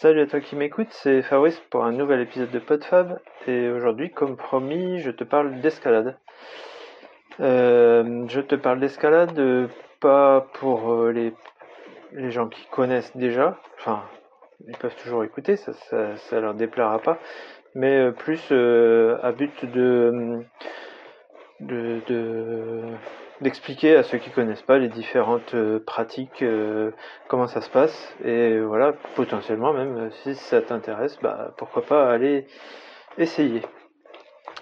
Salut à toi qui m'écoute, c'est Fabrice pour un nouvel épisode de PodFab et aujourd'hui, comme promis, je te parle d'escalade. Euh, je te parle d'escalade euh, pas pour euh, les, les gens qui connaissent déjà, enfin, ils peuvent toujours écouter, ça, ça, ça leur déplaira pas, mais plus à but de, de, de d'expliquer à ceux qui connaissent pas les différentes euh, pratiques, euh, comment ça se passe, et voilà, potentiellement même euh, si ça t'intéresse, bah pourquoi pas aller essayer.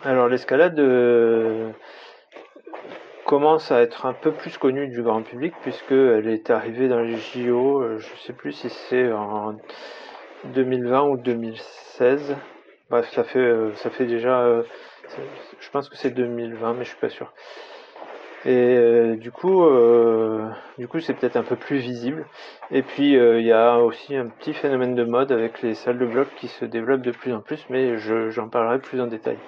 Alors l'escalade commence à être un peu plus connue du grand public puisqu'elle est arrivée dans les JO, je sais plus si c'est en 2020 ou 2016. Bref, ça fait ça fait déjà, je pense que c'est 2020, mais je suis pas sûr. Et euh, du coup, euh, du coup, c'est peut-être un peu plus visible. Et puis, euh, il y a aussi un petit phénomène de mode avec les salles de bloc qui se développent de plus en plus, mais j'en parlerai plus en détail.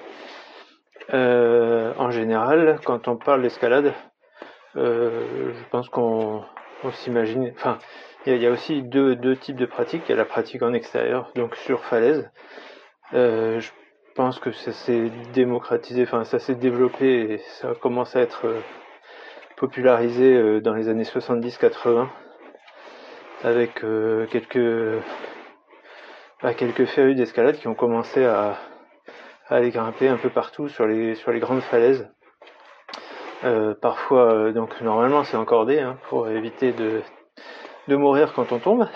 en général, quand on parle d'escalade, je pense qu'on s'imagine. Enfin, il y, a aussi deux, deux types de pratiques. Il y a la pratique en extérieur, donc sur falaise. je pense que ça s'est démocratisé, enfin ça s'est développé et ça commence à être popularisé euh, dans les années 70-80 avec euh, quelques bah, quelques férus d'escalade qui ont commencé à, aller grimper un peu partout sur les sur les grandes falaises. Euh, parfois, donc normalement c'est encordé hein, pour éviter de, de mourir quand on tombe.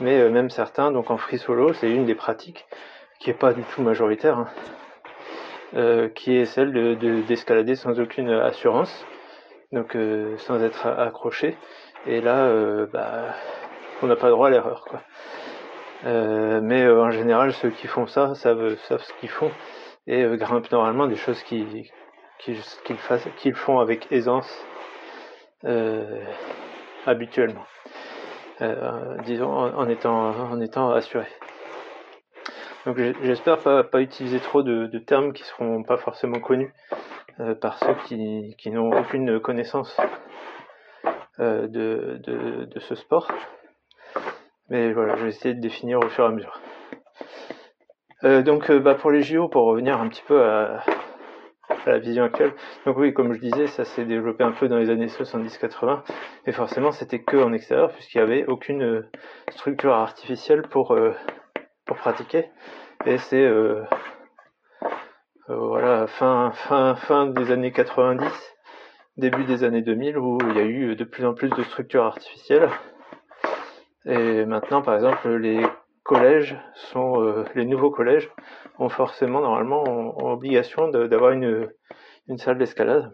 Mais même certains, donc en free solo, c'est une des pratiques qui est pas du tout majoritaire, hein, qui est celle de d'escalader sans aucune assurance donc euh, sans être accroché. Et là, euh, bah, on n'a pas droit à l'erreur. Quoi. Euh, mais en général, ceux qui font ça savent, savent ce qu'ils font et grimpent normalement des choses qu'ils qu'ils font avec aisance habituellement. disons en, étant, en étant assuré. Donc j'espère pas, utiliser trop de, termes qui seront pas forcément connus euh, par ceux qui, qui n'ont aucune connaissance euh, de, de, de, ce sport. Mais voilà, je vais essayer de définir au fur et à mesure. Euh, donc bah, pour les JO, pour revenir un petit peu à, à la vision actuelle, donc oui, comme je disais, ça s'est développé un peu dans les années 70-80, et forcément c'était que en extérieur, puisqu'il n'y avait aucune structure artificielle pour, pour pratiquer. Et c'est euh, voilà, fin, fin, des années 90, début des années 2000, où il y a eu de plus en plus de structures artificielles. Et maintenant, par exemple, les collèges sont, euh, les nouveaux collèges ont forcément, normalement, obligation d'avoir une, une salle d'escalade.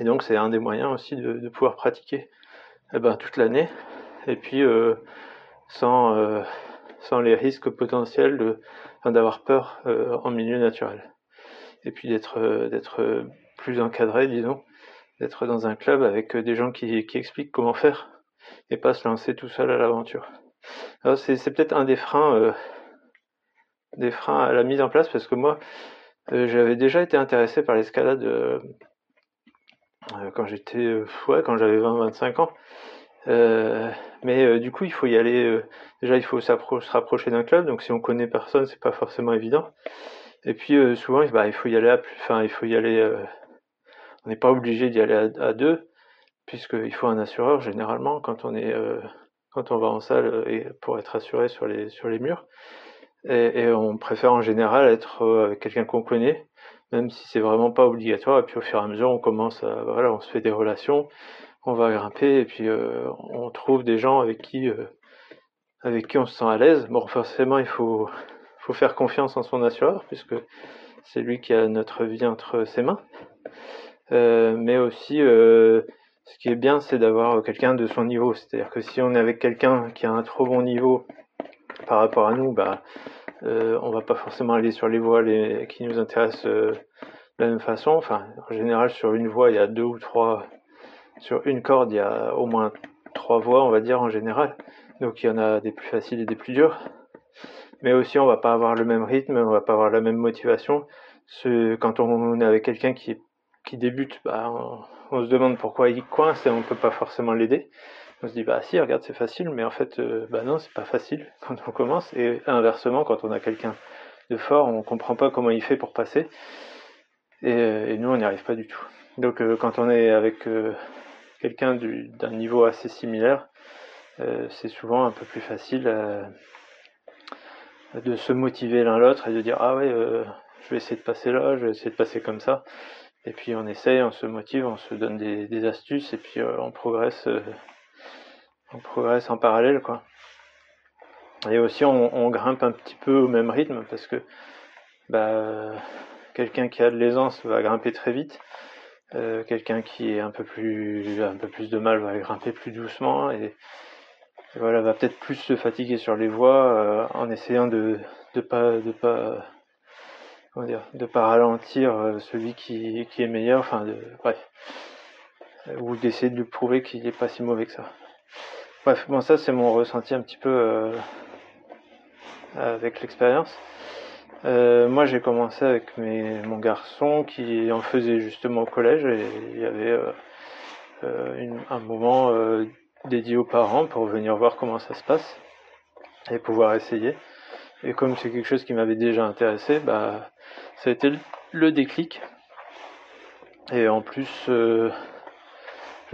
Et donc, c'est un des moyens aussi de, pouvoir pratiquer eh ben, toute l'année. Et puis, euh, sans, sans les risques potentiels d'avoir peur en milieu naturel et puis d'être euh, euh, plus encadré, disons, d'être dans un club avec euh, des gens qui, qui expliquent comment faire et pas se lancer tout seul à l'aventure. C'est, c'est peut-être un des freins, des freins à la mise en place parce que moi, j'avais déjà été intéressé par l'escalade quand j'étais, ouais, quand j'avais 20-25 ans. Mais du coup, il faut y aller. déjà, il faut se rapprocher d'un club. Donc, si on connaît personne, c'est pas forcément évident. Et puis euh, souvent, bah, il faut y aller, à, enfin, il faut y aller. Euh, on n'est pas obligé d'y aller à, deux, puisqu'il faut un assureur généralement quand on est, euh, quand on va en salle et pour être assuré sur les sur les murs. Et, et on préfère en général être avec quelqu'un qu'on connaît, même si c'est vraiment pas obligatoire. Et puis au fur et à mesure, on commence à, voilà, on se fait des relations, on va grimper et puis on trouve des gens avec qui avec qui on se sent à l'aise. Bon, forcément, il faut faire confiance en son assureur, puisque c'est lui qui a notre vie entre ses mains. Euh, mais aussi, euh, ce qui est bien, c'est d'avoir quelqu'un de son niveau. C'est-à-dire que si on est avec quelqu'un qui a un trop bon niveau par rapport à nous, bah, euh, on va pas forcément aller sur les voies qui nous intéressent de la même façon. Enfin, en général, sur une voie, il y a deux ou trois. Sur une corde, il y a au moins trois voies, on va dire en général. Donc il y en a des plus faciles et des plus dures mais aussi on va pas avoir le même rythme, on va pas avoir la même motivation. Ce, quand on est avec quelqu'un qui, qui débute, bah, on, se demande pourquoi il coince et on peut pas forcément l'aider. on se dit bah si regarde c'est facile mais en fait euh, bah non c'est pas facile quand on commence et inversement quand on a quelqu'un de fort on comprend pas comment il fait pour passer et, nous on n'y arrive pas du tout donc euh, quand on est avec euh, quelqu'un d'un niveau assez similaire c'est souvent un peu plus facile de se motiver l'un l'autre et de dire ah ouais je vais essayer de passer là je vais essayer de passer comme ça et puis on essaye, on se motive, on se donne des, astuces et puis on progresse on progresse en parallèle quoi. Et aussi on, grimpe un petit peu au même rythme parce que bah, quelqu'un qui a de l'aisance va grimper très vite, euh, quelqu'un qui est un peu plus un peu plus de mal va grimper plus doucement et, voilà va peut-être plus se fatiguer sur les voies euh, en essayant de de pas de pas comment dire de pas ralentir euh, celui qui, qui est meilleur enfin de bref ou d'essayer de lui prouver qu'il est pas si mauvais que ça. Bref, bon ça c'est mon ressenti un petit peu avec l'expérience. Euh, moi j'ai commencé avec mon garçon qui en faisait justement au collège et il y avait euh, un moment dédié aux parents pour venir voir comment ça se passe et pouvoir essayer. Et comme c'est quelque chose qui m'avait déjà intéressé, bah ça a été le déclic. Et en plus, je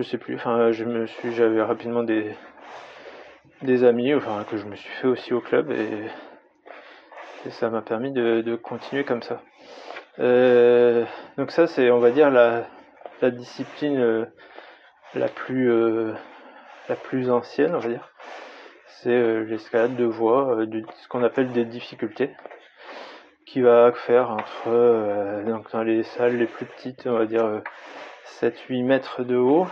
sais plus, enfin je me suis, j'avais rapidement des des amis, enfin que je me suis fait aussi au club et, ça m'a permis de, continuer comme ça. Euh, donc ça c'est on va dire la, discipline euh, la plus euh, la plus ancienne on va dire. C'est l'escalade de voie, ce qu'on appelle des difficultés, qui va faire entre donc dans les salles les plus petites, on va dire 7-8 mètres de haut.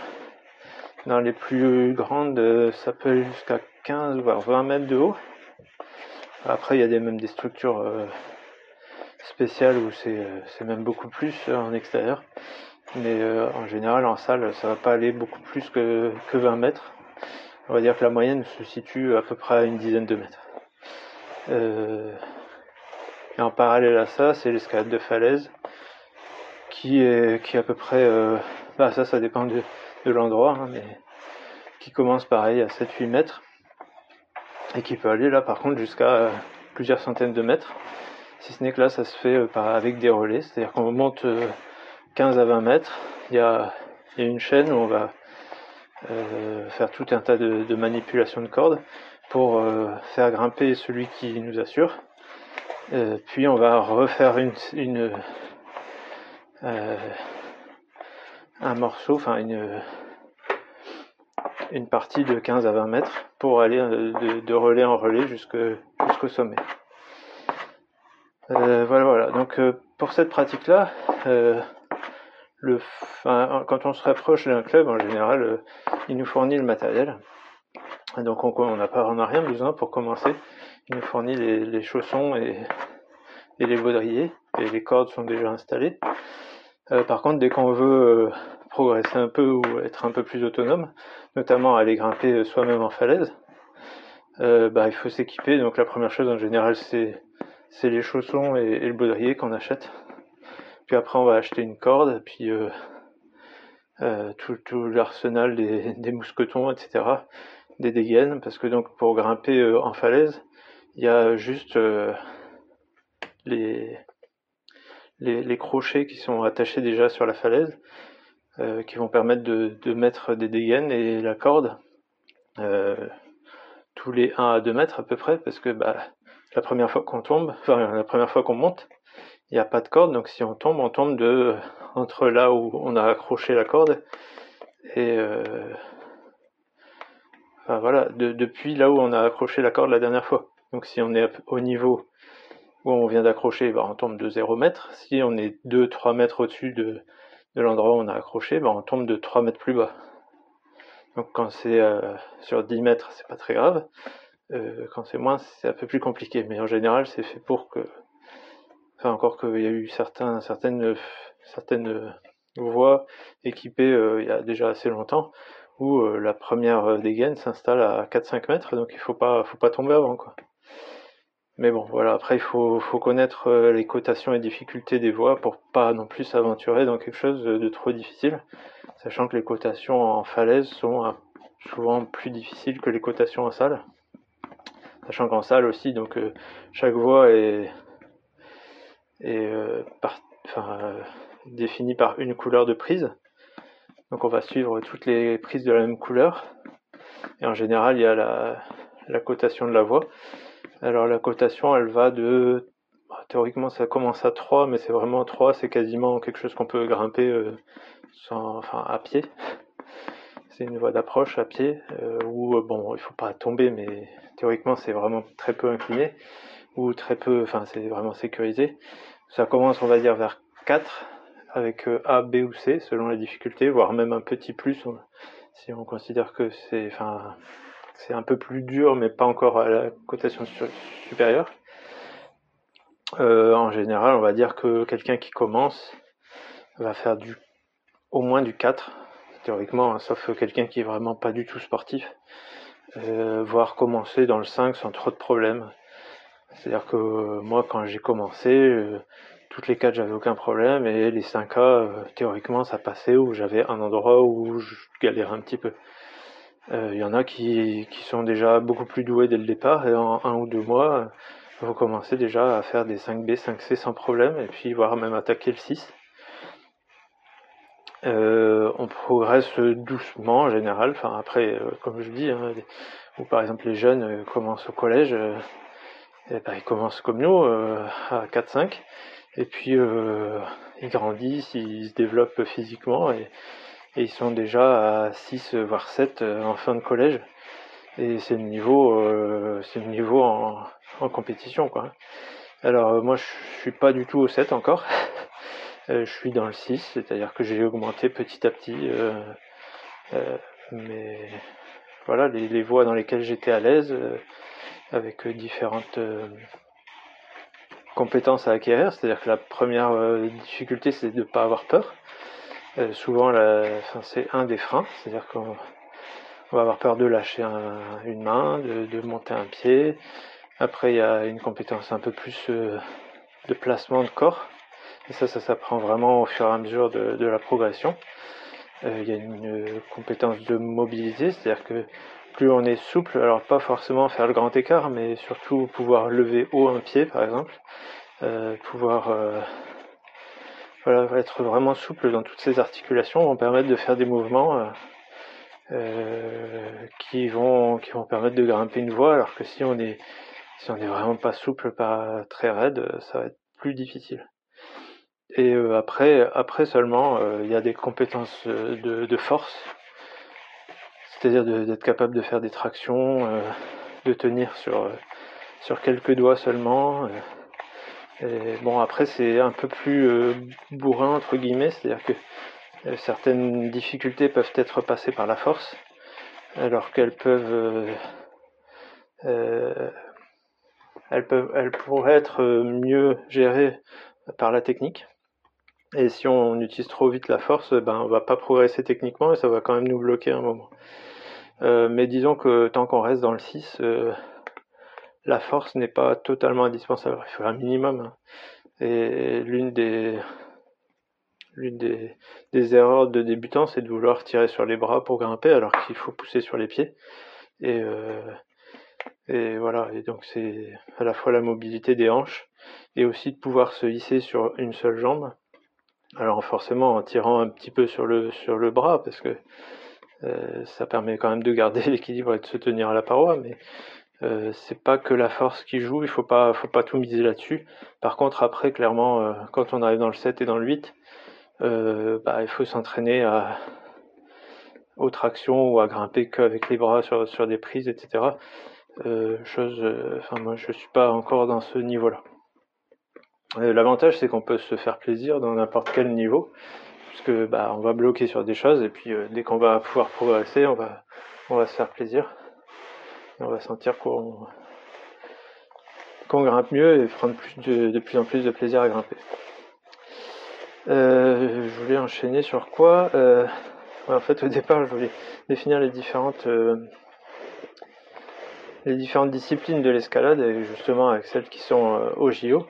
Dans les plus grandes, ça peut jusqu'à 15 voire 20 mètres de haut. Après, il y a des, même des structures euh, spéciales où euh, c'est même beaucoup plus euh, en extérieur. Mais en général, en salle, ça va pas aller beaucoup plus que, que 20 mètres. On va dire que la moyenne se situe à peu près à une dizaine de mètres. et en parallèle à ça, c'est l'escalade de falaise qui est, qui est à peu près... bah ça, ça dépend de, de l'endroit, hein, mais qui commence pareil à 7-8 mètres et qui peut aller là par contre jusqu'à euh, plusieurs centaines de mètres. Si ce n'est que là ça se fait euh, avec des relais, c'est-à-dire qu'on monte 15 euh, à 20 mètres, il y a, une chaîne où on va faire tout un tas de, manipulations de cordes pour faire grimper celui qui nous assure. puis on va refaire une, un morceau, enfin une, une partie de 15 à 20 mètres pour aller euh, de, relais en relais jusqu'au sommet. Euh, voilà, voilà. Donc euh, pour cette pratique-là, quand on se rapproche d'un club, en général, il nous fournit le matériel. donc on n'a pas, rien besoin pour commencer. Il nous fournit les, chaussons et, et, les baudriers, et les cordes sont déjà installées. Par contre, dès qu'on veut progresser un peu ou être un peu plus autonome, notamment aller grimper soi-même en falaise, euh, bah, il faut s'équiper. Donc la première chose en général c'est les chaussons et, le baudrier qu'on achète. Puis après on va acheter une corde, puis euh, euh, tout, tout l'arsenal des, des, mousquetons, etc. Des dégaines, parce que donc pour grimper en falaise, il y a juste les, les, crochets qui sont attachés déjà sur la falaise euh, qui vont permettre de, mettre des dégaines et la corde euh, tous les 1 à 2 mètres à peu près parce que bah, la première fois qu'on tombe, enfin la première fois qu'on monte, il n'y a pas de corde donc si on tombe, on tombe de entre là où on a accroché la corde et euh, enfin voilà de, depuis là où on a accroché la corde la dernière fois. Donc si on est au niveau où on vient d'accrocher, bah, on tombe de 0 mètres. Si on est 2-3 mètres au-dessus de, de l'endroit où on a accroché, ben on tombe de 3 mètres plus bas. Donc quand c'est euh, sur 10 mètres, c'est pas très grave. Euh, quand c'est moins, c'est un peu plus compliqué. Mais en général, c'est fait pour que. Enfin, encore qu'il y a eu certains, certaines, certaines voies équipées euh, il y a déjà assez longtemps où la première dégaine s'installe à 4-5 mètres, donc il faut pas, faut pas tomber avant quoi. Mais bon, voilà, après il faut, connaître euh, les cotations et difficultés des voies pour pas non plus s'aventurer dans quelque chose de, trop difficile, sachant que les cotations en falaise sont souvent plus difficile que les cotations en salle. Sachant qu'en salle aussi, donc chaque voie est, définie par une couleur de prise. Donc on va suivre toutes les prises de la même couleur. Et en général, il y a la, cotation de la voix. Alors la cotation, elle va de... Bah, théoriquement, ça commence à 3, mais c'est vraiment 3, c'est quasiment quelque chose qu'on peut grimper euh, à pied. C'est une voie d'approche à pied, euh, où, euh, bon, il faut pas tomber, mais théoriquement, c'est vraiment très peu incliné, ou très peu, enfin, c'est vraiment sécurisé. Ça commence, on va dire, vers 4, avec A, B ou C selon la difficulté, voire même un petit plus si on considère que c'est enfin c'est un peu plus dur mais pas encore à la cotation supérieure. Euh, en général, on va dire que quelqu'un qui commence va faire du au moins du 4 théoriquement, hein, sauf quelqu'un qui est vraiment pas du tout sportif, euh, voire commencer dans le 5 sans trop de problèmes. C'est-à-dire que moi, quand j'ai commencé, toutes les quatre, j'avais aucun problème, et les 5 cas, théoriquement, ça passait, où j'avais un endroit où je galérais un petit peu. Il euh, y en a qui, qui, sont déjà beaucoup plus doués dès le départ, et en un ou deux mois, vous commencez déjà à faire des 5B, 5C sans problème, et puis voire même attaquer le 6. Euh, on progresse doucement en général, enfin après, euh, comme je dis, hein, ou par exemple les jeunes commencent au collège, ben, ils commencent comme nous, à 4-5, et puis euh, ils grandissent, ils se développent physiquement et, ils sont déjà à 6 voire 7 euh, en fin de collège. Et c'est le niveau, euh, c'est niveau en, compétition quoi. Alors moi je suis pas du tout au 7 encore. je suis dans le 6, c'est-à-dire que j'ai augmenté petit à petit. mais voilà, les, les, voies dans lesquelles j'étais à l'aise, avec différentes compétences à acquérir, c'est-à-dire que la première euh, difficulté c'est de ne pas avoir peur. Euh, souvent c'est un des freins, c'est-à-dire qu'on va avoir peur de lâcher une main, de, monter un pied. Après il y a une compétence un peu plus euh, de placement de corps. Et ça, ça s'apprend vraiment au fur et à mesure de, la progression. il y a une compétence de mobilité, c'est-à-dire que plus on est souple, alors pas forcément faire le grand écart, mais surtout pouvoir lever haut un pied par exemple, euh, pouvoir euh, voilà, être vraiment souple dans toutes ces articulations vont permettre de faire des mouvements euh, qui vont qui vont permettre de grimper une voie, alors que si on est si on est vraiment pas souple, pas très raide, ça va être plus difficile. Et après, après seulement, il y a des compétences de, de force c'est-à-dire d'être capable de faire des tractions, euh, de tenir sur, euh, sur quelques doigts seulement. Euh. bon, après, c'est un peu plus bourrin, entre guillemets, c'est-à-dire que certaines difficultés peuvent être passées par la force, alors qu'elles peuvent, peuvent, elles pourraient être mieux gérées par la technique. Et si on utilise trop vite la force, ben on va pas progresser techniquement et ça va quand même nous bloquer un moment. Euh, mais disons que tant qu'on reste dans le 6, euh, la force n'est pas totalement indispensable. Il faut un minimum. Hein. Et l'une des l'une des, erreurs de débutants, c'est de vouloir tirer sur les bras pour grimper alors qu'il faut pousser sur les pieds. Et, euh, et voilà, et donc c'est à la fois la mobilité des hanches et aussi de pouvoir se hisser sur une seule jambe. Alors forcément en tirant un petit peu sur le sur le bras parce que euh, ça permet quand même de garder l'équilibre et de se tenir à la paroi, euh, c'est pas que la force qui joue, il faut pas, faut pas tout miser là-dessus. Par contre, après, clairement, euh, quand on arrive dans le 7 et dans le 8, bah, il faut s'entraîner à, aux tractions ou à grimper qu'avec les bras sur, des prises, etc. chose, enfin, moi, je suis pas encore dans ce niveau-là. L'avantage, c'est qu'on peut se faire plaisir dans n'importe quel niveau parce que bah, on va bloquer sur des choses et puis euh, dès qu'on va pouvoir progresser, on va, on va se faire plaisir. On va sentir qu'on grimpe mieux et prendre plus de, plus en plus de plaisir à grimper. Euh, je voulais enchaîner sur quoi euh, En fait, au départ, je voulais définir les différentes les différentes disciplines de l'escalade, et justement avec celles qui sont au JO.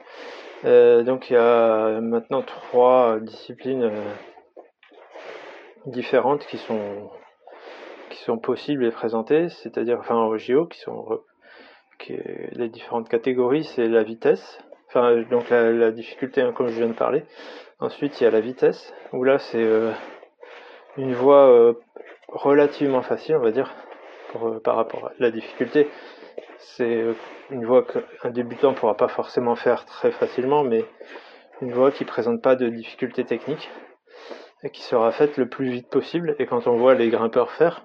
donc il y a maintenant trois disciplines différentes qui sont qui sont possibles et présentés, c'est-à-dire enfin au JO, qui sont les différentes catégories, c'est la vitesse, enfin donc la, difficulté hein, comme je viens de parler. Ensuite il y a la vitesse, où là c'est une voie relativement facile, on va dire, par rapport à la difficulté. C'est une voie qu'un débutant ne pourra pas forcément faire très facilement, mais une voie qui présente pas de difficultés techniques et qui sera faite le plus vite possible. Et quand on voit les grimpeurs faire,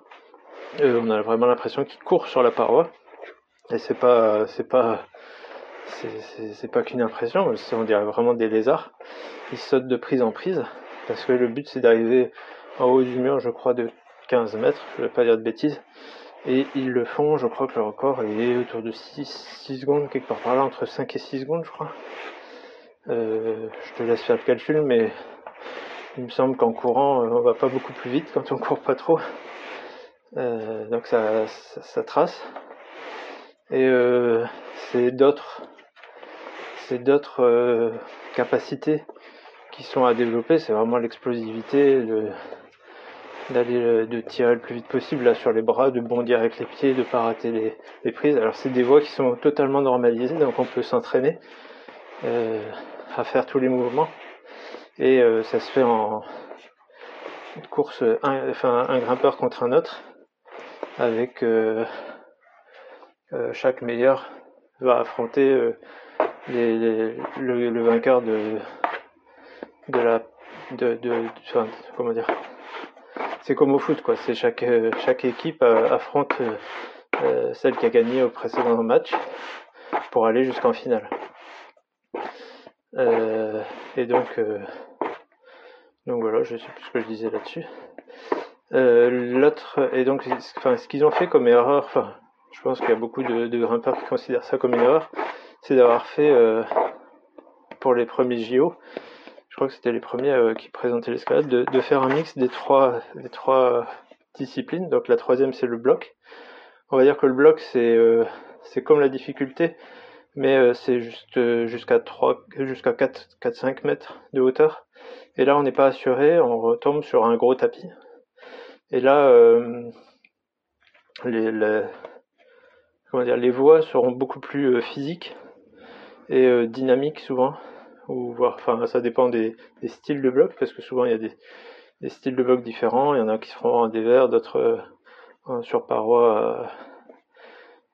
on a vraiment l'impression qu'ils courent sur la paroi. Et c'est pas, c'est pas, c'est pas qu'une impression, on dirait vraiment des lézards. Ils sautent de prise en prise parce que le but c'est d'arriver en haut du mur, je crois, de 15 mètres, je vais pas dire de bêtises. Et ils le font, je crois que le record est autour de 6, 6 secondes, quelque part par là, entre 5 et 6 secondes, je crois. Euh, je te laisse faire le calcul, mais il me semble qu'en courant, euh, on va pas beaucoup plus vite quand on court pas trop. Euh, donc ça, trace. Et c'est d'autres, c'est d'autres capacités qui sont à développer. C'est vraiment l'explosivité, d'aller de tirer le plus vite possible là sur les bras, de bondir avec les pieds, de pas rater les, prises. Alors c'est des voies qui sont totalement normalisées, donc on peut s'entraîner à faire tous les mouvements. Et euh, ça se fait en course, enfin un grimpeur contre un autre, avec euh, euh, chaque meilleur va affronter les, le, vainqueur de de la de, de, comment dire c'est comme au foot quoi c'est chaque chaque équipe affronte celle qui a gagné au précédent match pour aller jusqu'en finale euh, et donc, euh, donc voilà, je sais plus ce que je disais là-dessus. Euh, l'autre, et donc, ce qu'ils ont fait comme erreur, je pense qu'il y a beaucoup de, grimpeurs qui considèrent ça comme une erreur, c'est d'avoir fait pour les premiers JO, je crois que c'était les premiers qui présentaient l'escalade, de, de, faire un mix des trois, disciplines. Donc la troisième c'est le bloc. On va dire que le bloc c'est comme la difficulté, mais euh, c'est juste euh, jusqu'à 3 jusqu'à 4 4 5 mètres de hauteur et là on n'est pas assuré on retombe sur un gros tapis et là euh, les, les, voies seront beaucoup plus physiques et dynamiques souvent ou voire enfin ça dépend des, styles de blocs parce que souvent il y a des, styles de blocs différents il y en a qui seront en dévers d'autres sur paroi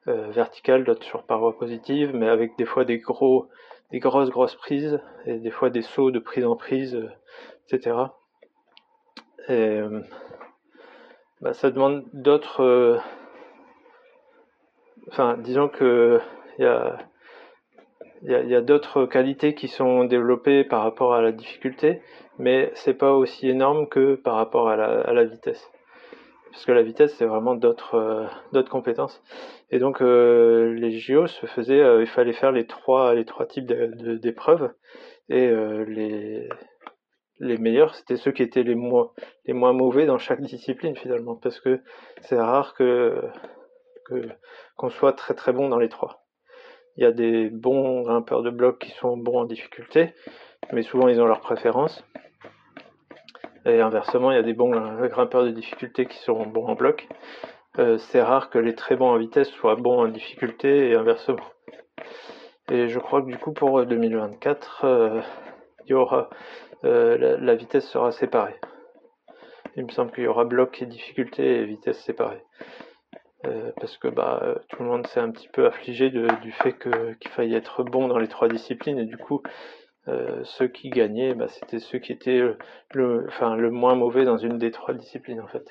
euh, verticale, d'autres sur paroi positive, mais avec des fois des gros, des grosses grosses prises et des fois des sauts de prise en prise, euh, etc. Et euh, bah, ça demande d'autres. Enfin, disons que il y a, y a, d'autres qualités qui sont développées par rapport à la difficulté, mais c'est pas aussi énorme que par rapport à la, à la vitesse parce que la vitesse c'est vraiment d'autres euh, d'autres compétences et donc euh, les JO se faisaient euh, il fallait faire les trois les trois types d'épreuves et les les meilleurs c'était ceux qui étaient les moins les moins mauvais dans chaque discipline finalement parce que c'est rare que qu'on soit très très bon dans les trois il y a des bons grimpeurs de blocs qui sont bons en difficulté mais souvent ils ont leurs préférences et inversement, il y a des bons grimpeurs de difficulté qui seront bons en bloc. Euh, c'est rare que les très bons en vitesse soient bons en difficulté et inversement. Et je crois que du coup pour 2024, euh, il y aura euh, la, vitesse sera séparée. Il me semble qu'il y aura bloc et difficulté et vitesse séparée. parce que bah tout le monde s'est un petit peu affligé du fait qu'il faille être bon dans les trois disciplines et du coup euh, ceux qui gagnaient, bah, c'était ceux qui étaient le, moins mauvais dans une des trois disciplines en fait.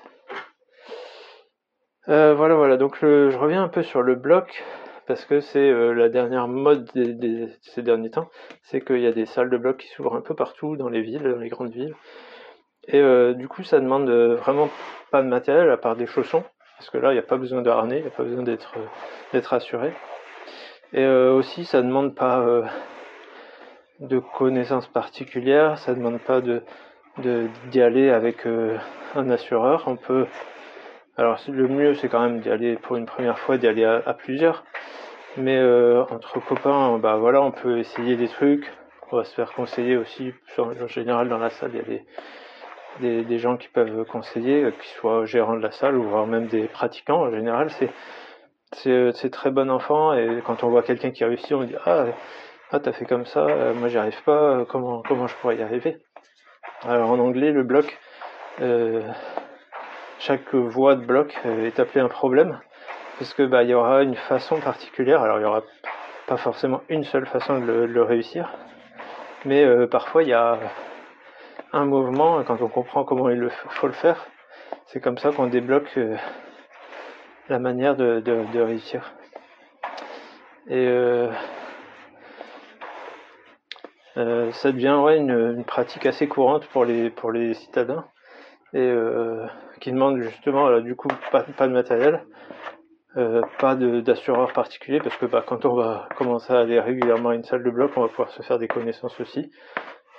Euh, voilà, voilà. Donc je reviens un peu sur le bloc parce que c'est euh, la dernière mode de ces derniers temps. C'est qu'il y a des salles de bloc qui s'ouvrent un peu partout dans les villes, dans les grandes villes. Et du coup, ça demande vraiment pas de matériel à part des chaussons, parce que là, il n'y a pas besoin de harnais, il n'y a pas besoin d'être assuré. Et aussi, ça demande pas de connaissances particulières, ça demande pas d'y aller avec euh, un assureur. On peut, alors le mieux c'est quand même d'y aller pour une première fois, d'y aller à, plusieurs. Mais euh, entre copains, bah voilà, on peut essayer des trucs. On va se faire conseiller aussi. En général, dans la salle, il y a des, des, gens qui peuvent conseiller, qu'ils soient gérants de la salle ou voire même des pratiquants. En général, c'est c'est très bon enfant et quand on voit quelqu'un qui réussit, on dit ah ah t'as fait comme ça, moi j'y arrive pas, comment comment je pourrais y arriver? Alors en anglais, le bloc, chaque voie de bloc est appelé un problème parce que bah il y aura une façon particulière. Alors il y aura pas forcément une seule façon de le, réussir, mais euh, parfois il y a un mouvement, quand on comprend comment il faut le faire, c'est comme ça qu'on débloque euh, la manière de, réussir. Et euh, ça devient ouais, une, pratique assez courante pour les, pour les citadins et qui demande justement du coup pas, de matériel euh, pas d'assureur particulier parce que bah, quand on va commencer à aller régulièrement à une salle de bloc, on va pouvoir se faire des connaissances aussi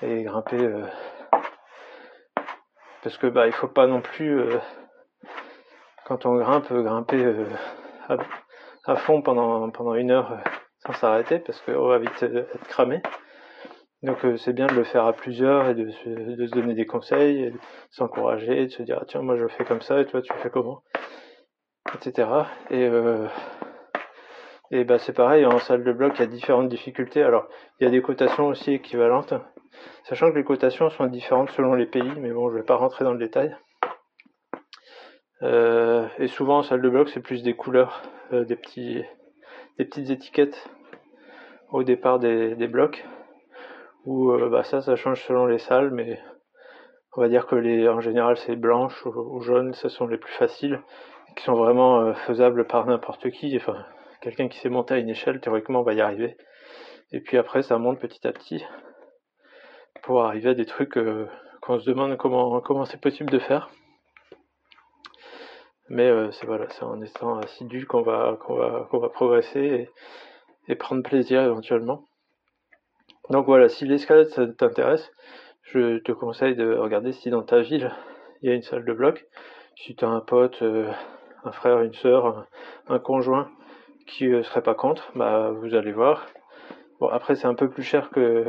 et grimper. Euh, parce que bah il faut pas non plus euh, quand on grimpe grimper à, fond pendant pendant une heure sans s'arrêter parce qu'on va vite être cramé. Donc c'est bien de le faire à plusieurs et de se, donner des conseils, de s'encourager, de se dire ah, tiens moi je fais comme ça et toi tu fais comment? Etc. Et, euh, et bah, c'est pareil, en salle de bloc, il y a différentes difficultés. Alors, il y a des cotations aussi équivalentes, sachant que les cotations sont différentes selon les pays, mais bon, je vais pas rentrer dans le détail. Euh, et souvent en salle de bloc, c'est plus des couleurs, euh, des petites étiquettes au départ des, blocs. Ou bah, ça, ça change selon les salles, mais on va dire que les, en général, c'est blanche ou, jaune, ce sont les plus faciles qui sont vraiment euh, faisables par n'importe qui. Enfin, quelqu'un qui s'est monté à une échelle, théoriquement, va y arriver. Et puis après, ça monte petit à petit pour arriver à des trucs euh, qu'on se demande comment c'est possible de faire. Mais euh, c'est voilà, c'est en étant assidu qu'on va qu'on va qu'on va progresser et, prendre plaisir éventuellement. Donc voilà, si l'escalade ça t'intéresse, je te conseille de regarder si dans ta ville il y a une salle de bloc. Si tu as un pote, un frère, une sœur, un, conjoint qui ne euh, serait pas contre, bah vous allez voir. Bon après c'est un peu plus cher que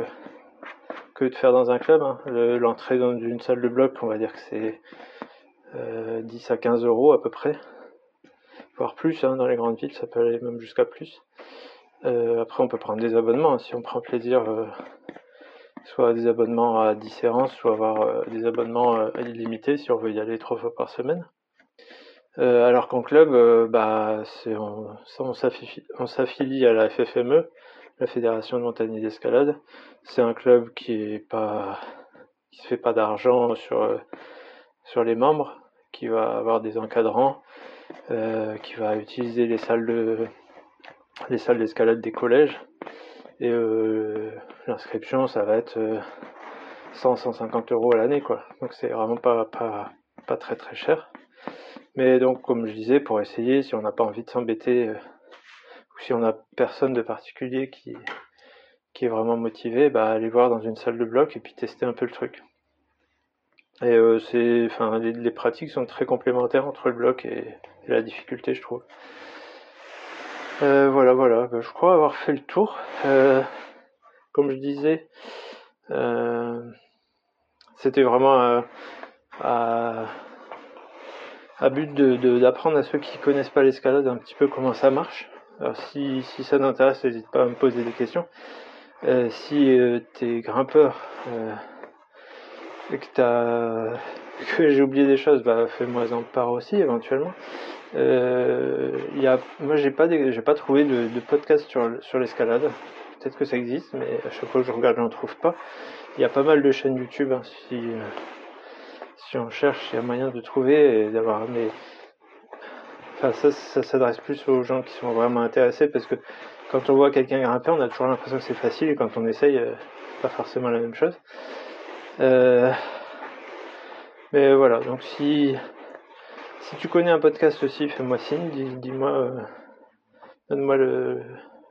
que de faire dans un club. Hein. L'entrée dans une salle de bloc, on va dire que c'est 10 euh, à 15 euros à peu près, voire plus. Hein, dans les grandes villes, ça peut aller même jusqu'à plus. Euh, après, on peut prendre des abonnements hein. si on prend plaisir, soit des abonnements à 10 séances, soit avoir des abonnements illimités si on veut y aller trois fois par semaine. Euh, alors qu'en club, euh, bah, on, on s'affilie à la FFME, la Fédération de montagne d'escalade. C'est un club qui est pas, qui se fait pas d'argent sur euh, sur les membres, qui va avoir des encadrants, qui va utiliser les salles de les salles d'escalade des collèges. Et l'inscription, ça va être 100-150 euros à l'année, quoi. Donc c'est vraiment pas, pas, pas très très cher. Mais donc, comme je disais, pour essayer, si on n'a pas envie de s'embêter, euh, ou si on n'a personne de particulier qui, qui est vraiment motivé, bah, aller voir dans une salle de bloc et puis tester un peu le truc. Et euh, c'est, enfin, les, pratiques sont très complémentaires entre le bloc et, la difficulté, je trouve. Euh, voilà, voilà. Bah, je crois avoir fait le tour. comme je disais, c'était vraiment à but d'apprendre à ceux qui connaissent pas l'escalade un petit peu comment ça marche. Alors si, si ça t'intéresse, n'hésite pas à me poser des questions. Euh, si euh, t'es grimpeur euh, et que t'as que j'ai oublié des choses, bah fais-moi en part aussi éventuellement. Euh, y a, moi j'ai pas j'ai pas trouvé de, podcast sur, sur l'escalade. Peut-être que ça existe, mais à chaque fois que je regarde, je n'en trouve pas. Il y a pas mal de chaînes YouTube. Hein, si si on cherche, il y a moyen de trouver et d'avoir. Mais enfin, ça, ça s'adresse plus aux gens qui sont vraiment intéressés parce que quand on voit quelqu'un grimper, on a toujours l'impression que c'est facile et quand on essaye, euh, pas forcément la même chose. Euh, mais voilà, donc si si tu connais un podcast aussi, fais-moi signe, dis-moi, euh, donne-moi le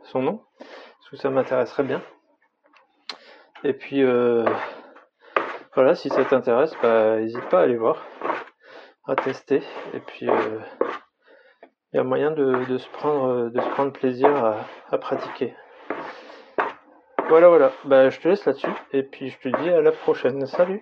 son nom, parce que ça m'intéresserait bien. Et puis voilà, si ça t'intéresse, bah, n'hésite pas à aller voir, à tester. Et puis, il euh, y a moyen de, se prendre, de se prendre plaisir à, pratiquer. Voilà, voilà. Bah, je te laisse là-dessus. Et puis, je te dis à la prochaine. Salut